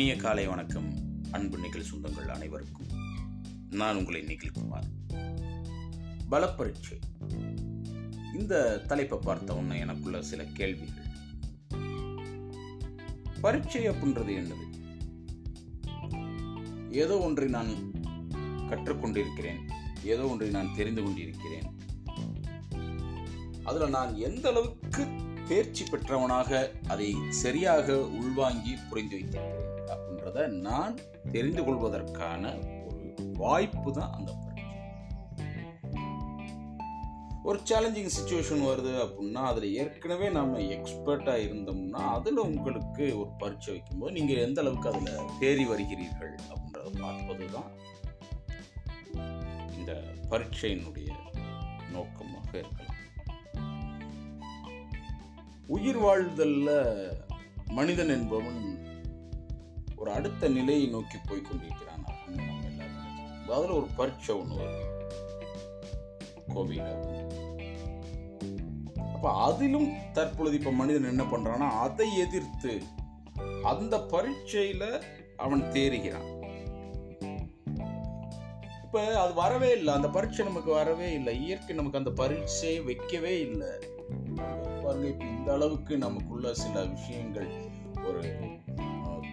இனிய காலை வணக்கம். அன்பு நிகழ் சொந்தங்கள் அனைவருக்கும். நான் உங்களை நிகில்குமார் பலப்பரீட்சை. இந்த தலைப்பை பார்த்த உடனே எனக்குள்ள சில கேள்விகள். பரீட்சை அப்படின்றது என்னது? ஏதோ ஒன்றை நான் கற்றுக்கொண்டிருக்கிறேன். ஏதோ ஒன்றை நான் தெரிந்து கொண்டிருக்கிறேன். அதுல நான் எந்த அளவுக்கு தேர்ச்சி பெற்றவனாக அதை சரியாக உள்வாங்கி புரிந்து வைத்திருக்கிறேன்? அப்படின்றத நான் தெரிந்து கொள்வதற்கான ஒரு வாய்ப்பு தான் அந்த பரீட்சை ஒரு சேலஞ்சிங் சுச்சுவேஷன் வருது அப்படின்னா அதில் ஏற்கனவே நம்ம எக்ஸ்பர்ட்டாக இருந்தோம்னா அதில் உங்களுக்கு ஒரு பரீட்சை வைக்கும்போது நீங்கள் எந்த அளவுக்கு அதில் தேறி வருகிறீர்கள் அப்படின்றத பார்ப்பது தான் இந்த பரீட்சையினுடைய நோக்கமாக இருக்கலாம். உயிர் வாழ்தல்ல மனிதன் என்பவன் ஒரு அடுத்த நிலையை நோக்கி போய் கொண்டிருக்கிறான் அப்படின்னு நம்ம எல்லாரும் நினைச்சிருக்கோம். அதில் ஒரு பரீட்சை ஒன்று வருது. கோவிட். அப்போ அதிலும் தற்பொழுது இப்போ மனிதன் என்ன பண்ணுறான்னா அதை எதிர்த்து அந்த பரீட்சையில் அவன் தேறுகிறான். இப்போ அது வரவே இல்லை. அந்த பரீட்சை நமக்கு வரவே இல்லை. இயற்கை நமக்கு அந்த பரீட்சையை வைக்கவே இல்லை. பாருங்க இப்போ இந்த அளவுக்கு நமக்குள்ள சில விஷயங்கள் ஒரு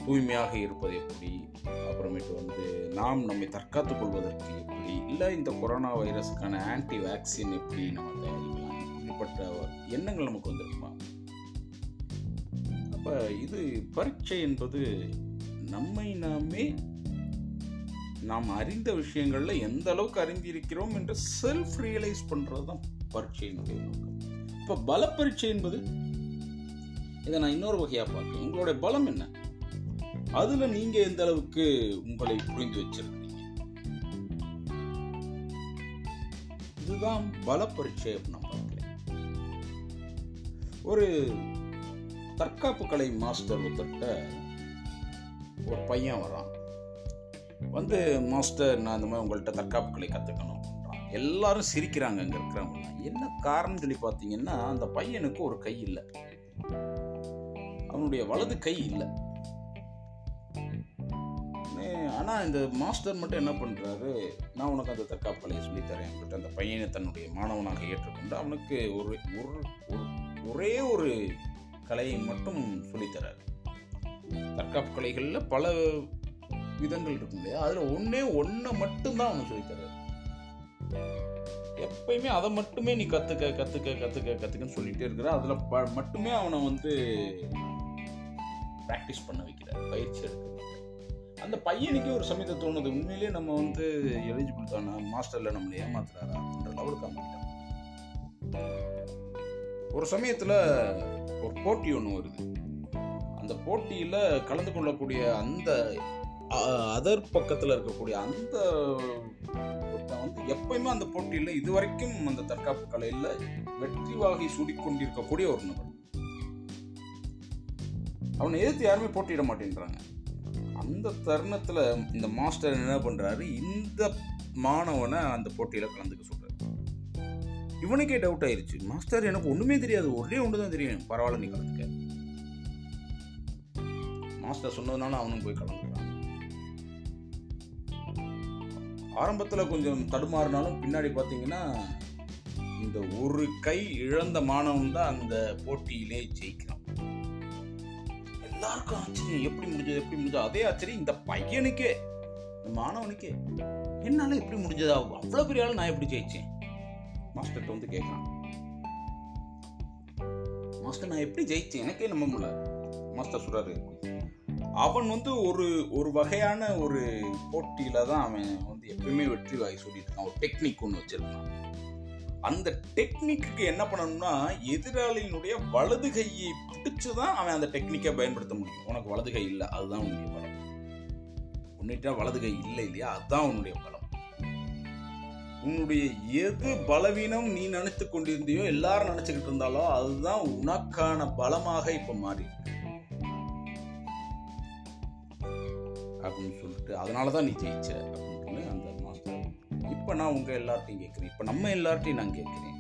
தூய்மையாக இருப்பது எப்படி? அப்புறமேட்டு வந்து நாம் நம்மை தற்காத்துக் கொள்வதற்கு எப்படி? இல்லை இந்த கொரோனா வைரஸுக்கான ஆன்டி வேக்சின் எப்படி நம்ம தயாரிக்கலாம்? இப்படிப்பட்ட எண்ணங்கள் நமக்கு வந்திருக்குமா? அப்போ இது பரீட்சை என்பது நம்மை நாமே நாம் அறிந்த விஷயங்களில் எந்த அளவுக்கு அறிந்திருக்கிறோம் என்று செல்ஃப் ரியலைஸ் பண்ணுறது தான் பரீட்சையினுடைய நோக்கம். இப்போ பல பரீட்சை என்பது இதை நான் இன்னொரு வகையாக பார்க்குறேன். உங்களுடைய பலம் என்ன? அதுல நீங்க எந்த அளவுக்கு உங்களை புரிந்து வச்சிருக்கீங்க? இதுதான் பல பரீட்சை அப்படின்னு நான் பார்க்கிறேன். ஒரு தற்காப்பு கலை மாஸ்டர் ஒருத்தர்கிட்ட ஒரு பையன் வரான் வந்து மாஸ்டர் நான் இந்த மாதிரி உங்கள்கிட்ட தற்காப்பு கலை கற்றுக்கணும் எல்லாரும் சிரிக்கிறாங்க அங்கே இருக்கிறவங்க என்ன காரணம் சொல்லி பார்த்தீங்கன்னா அந்த பையனுக்கு ஒரு கை இல்லை. அவனுடைய வலது கை இல்லை. ஆனால் இந்த மாஸ்டர் மட்டும் என்ன பண்ணுறாரு நான் உனக்கு அந்த தற்காப்பு கலையை சொல்லித்தரேன் சொல்லிட்டு அந்த பையனை தன்னுடைய மாணவனாக ஏற்றுக்கொண்டு அவனுக்கு ஒரு ஒரு ஒரே ஒரு கலையை மட்டும் சொல்லித்தராரு. தற்காப்பு கலைகளில் பல விதங்கள் இருக்கும் இல்லையா? அதில் ஒன்றே ஒன்றை மட்டும்தான் அவனுக்கு சொல்லித்தராரு. எப்பயுமே அதை மட்டுமே நீ கற்றுக்க கற்றுக்க கற்றுக்க கற்றுக்கன்னு சொல்லிகிட்டே இருக்கிற அதில் ப மட்டுமே அவனை வந்து ப்ராக்டிஸ் பண்ண வைக்கிறார். பயிற்சி அந்த பையனுக்கே ஒரு சமயத்தை தோணுது. உண்மையிலேயே நம்ம வந்து எலிஜிபிள் தானே? மாஸ்டரில் நம்மளை ஏமாத்துறாரா? அப்படின்ற லெவலுக்கு அமைக்கிட்டான் ஒரு சமயத்தில் ஒரு போட்டி ஒன்று வருது. அந்த போட்டியில் கலந்து கொள்ளக்கூடிய அந்த அதர் பக்கத்தில் இருக்கக்கூடிய அந்த வந்து எப்பயுமே அந்த போட்டியில் இதுவரைக்கும் அந்த தற்காப்பு கலையில் வெற்றி வாகை சூடிக்கொண்டிருக்கக்கூடிய ஒரு நபர். அவனை எதிர்த்து யாருமே போட்டியிட மாட்டேன்றாங்க. அந்த தருணத்தில் இந்த மாஸ்டர் என்ன பண்ணுறாரு இந்த மாணவனை அந்த போட்டியில் கலந்துக்க சொல்கிறார் இவனுக்கே டவுட் ஆயிடுச்சு மாஸ்டர் எனக்கு ஒன்றுமே தெரியாது. ஒரே ஒன்று தான் தெரியும். பரவாயில்ல நீ கலந்துக்க. மாஸ்டர் சொன்னதுனால அவனும் போய் கலந்துக்கிறான். ஆரம்பத்தில் கொஞ்சம் தடுமாறினாலும் பின்னாடி பார்த்தீங்கன்னா இந்த ஒரு கை இழந்த மாணவன் தான் அந்த போட்டியிலே ஜெயிக்கிறான். எல்லாருக்கும் ஆச்சரியம். எப்படி முடிஞ்சது எப்படி முடிஞ்சது அதே ஆச்சரியம் இந்த பையனுக்கே இந்த மாணவனுக்கே. என்னால எப்படி முடிஞ்சது அவ்வளோ பெரிய ஆள் நான் எப்படி ஜெயிச்சேன்? மாஸ்டர்கிட்ட வந்து கேட்குறான் மாஸ்டர் நான் எப்படி ஜெயிச்சேன்? எனக்கே நம்ப முடியல. மாஸ்டர் சொல்றாரு அவன் வந்து ஒரு ஒரு வகையான ஒரு போட்டியில தான் அவன் வந்து எப்பயுமே வெற்றி வாகி சொல்லிட்டு இருக்கான். ஒரு டெக்னிக் ஒன்று வச்சிருக்கான். அந்த டெக்னிக்கு என்ன பண்ணணும்னா எதிராளியினுடைய வலது கையை பிடிச்சு தான் அவன் அந்த டெக்னிக்கை பயன்படுத்த முடியும். உனக்கு வலது கை இல்லை அதுதான் உன்னுடைய பலம். உன்னிட்ட வலது கை இல்லை இல்லையா அதுதான் உன்னுடைய பலம். உன்னுடைய எது பலவீனம் நீ நினைத்து கொண்டிருந்தியோ எல்லாரும் நினைச்சுக்கிட்டு இருந்தாலோ அதுதான் உனக்கான பலமாக இப்ப மாறி அப்படின்னு சொல்லிட்டு அதனாலதான் நீ ஜெயிச்ச அப்படின்னு இப்போ நான் உங்கள் எல்லார்ட்டையும் கேட்குறேன் இப்போ நம்ம எல்லார்ட்டையும் நான் கேட்குறேன்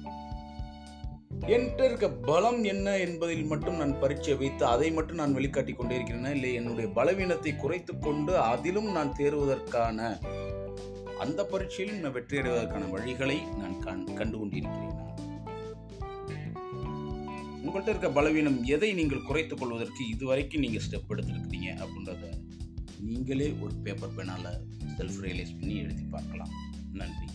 என்கிட்ட இருக்க பலம் என்ன என்பதில் மட்டும் நான் பரீட்சை வைத்து அதை மட்டும் நான் வெளிக்காட்டி கொண்டே இருக்கிறேனா இல்லை என்னுடைய பலவீனத்தை குறைத்து கொண்டு அதிலும் நான் தேர்வதற்கான அந்த பரீட்சையிலும் நான் வெற்றி அடைவதற்கான வழிகளை நான் கண் கண்டு கொண்டிருக்கிறேன் உங்கள்கிட்ட இருக்க பலவீனம் எதை நீங்கள் குறைத்துக் கொள்வதற்கு இதுவரைக்கும் நீங்கள் ஸ்டெப் எடுத்திருக்கிறீங்க அப்படின்றத நீங்களே ஒரு பேப்பர் பேனால செல்ஃப் ரியலைஸ் பண்ணி எழுதி பார்க்கலாம். நன்றி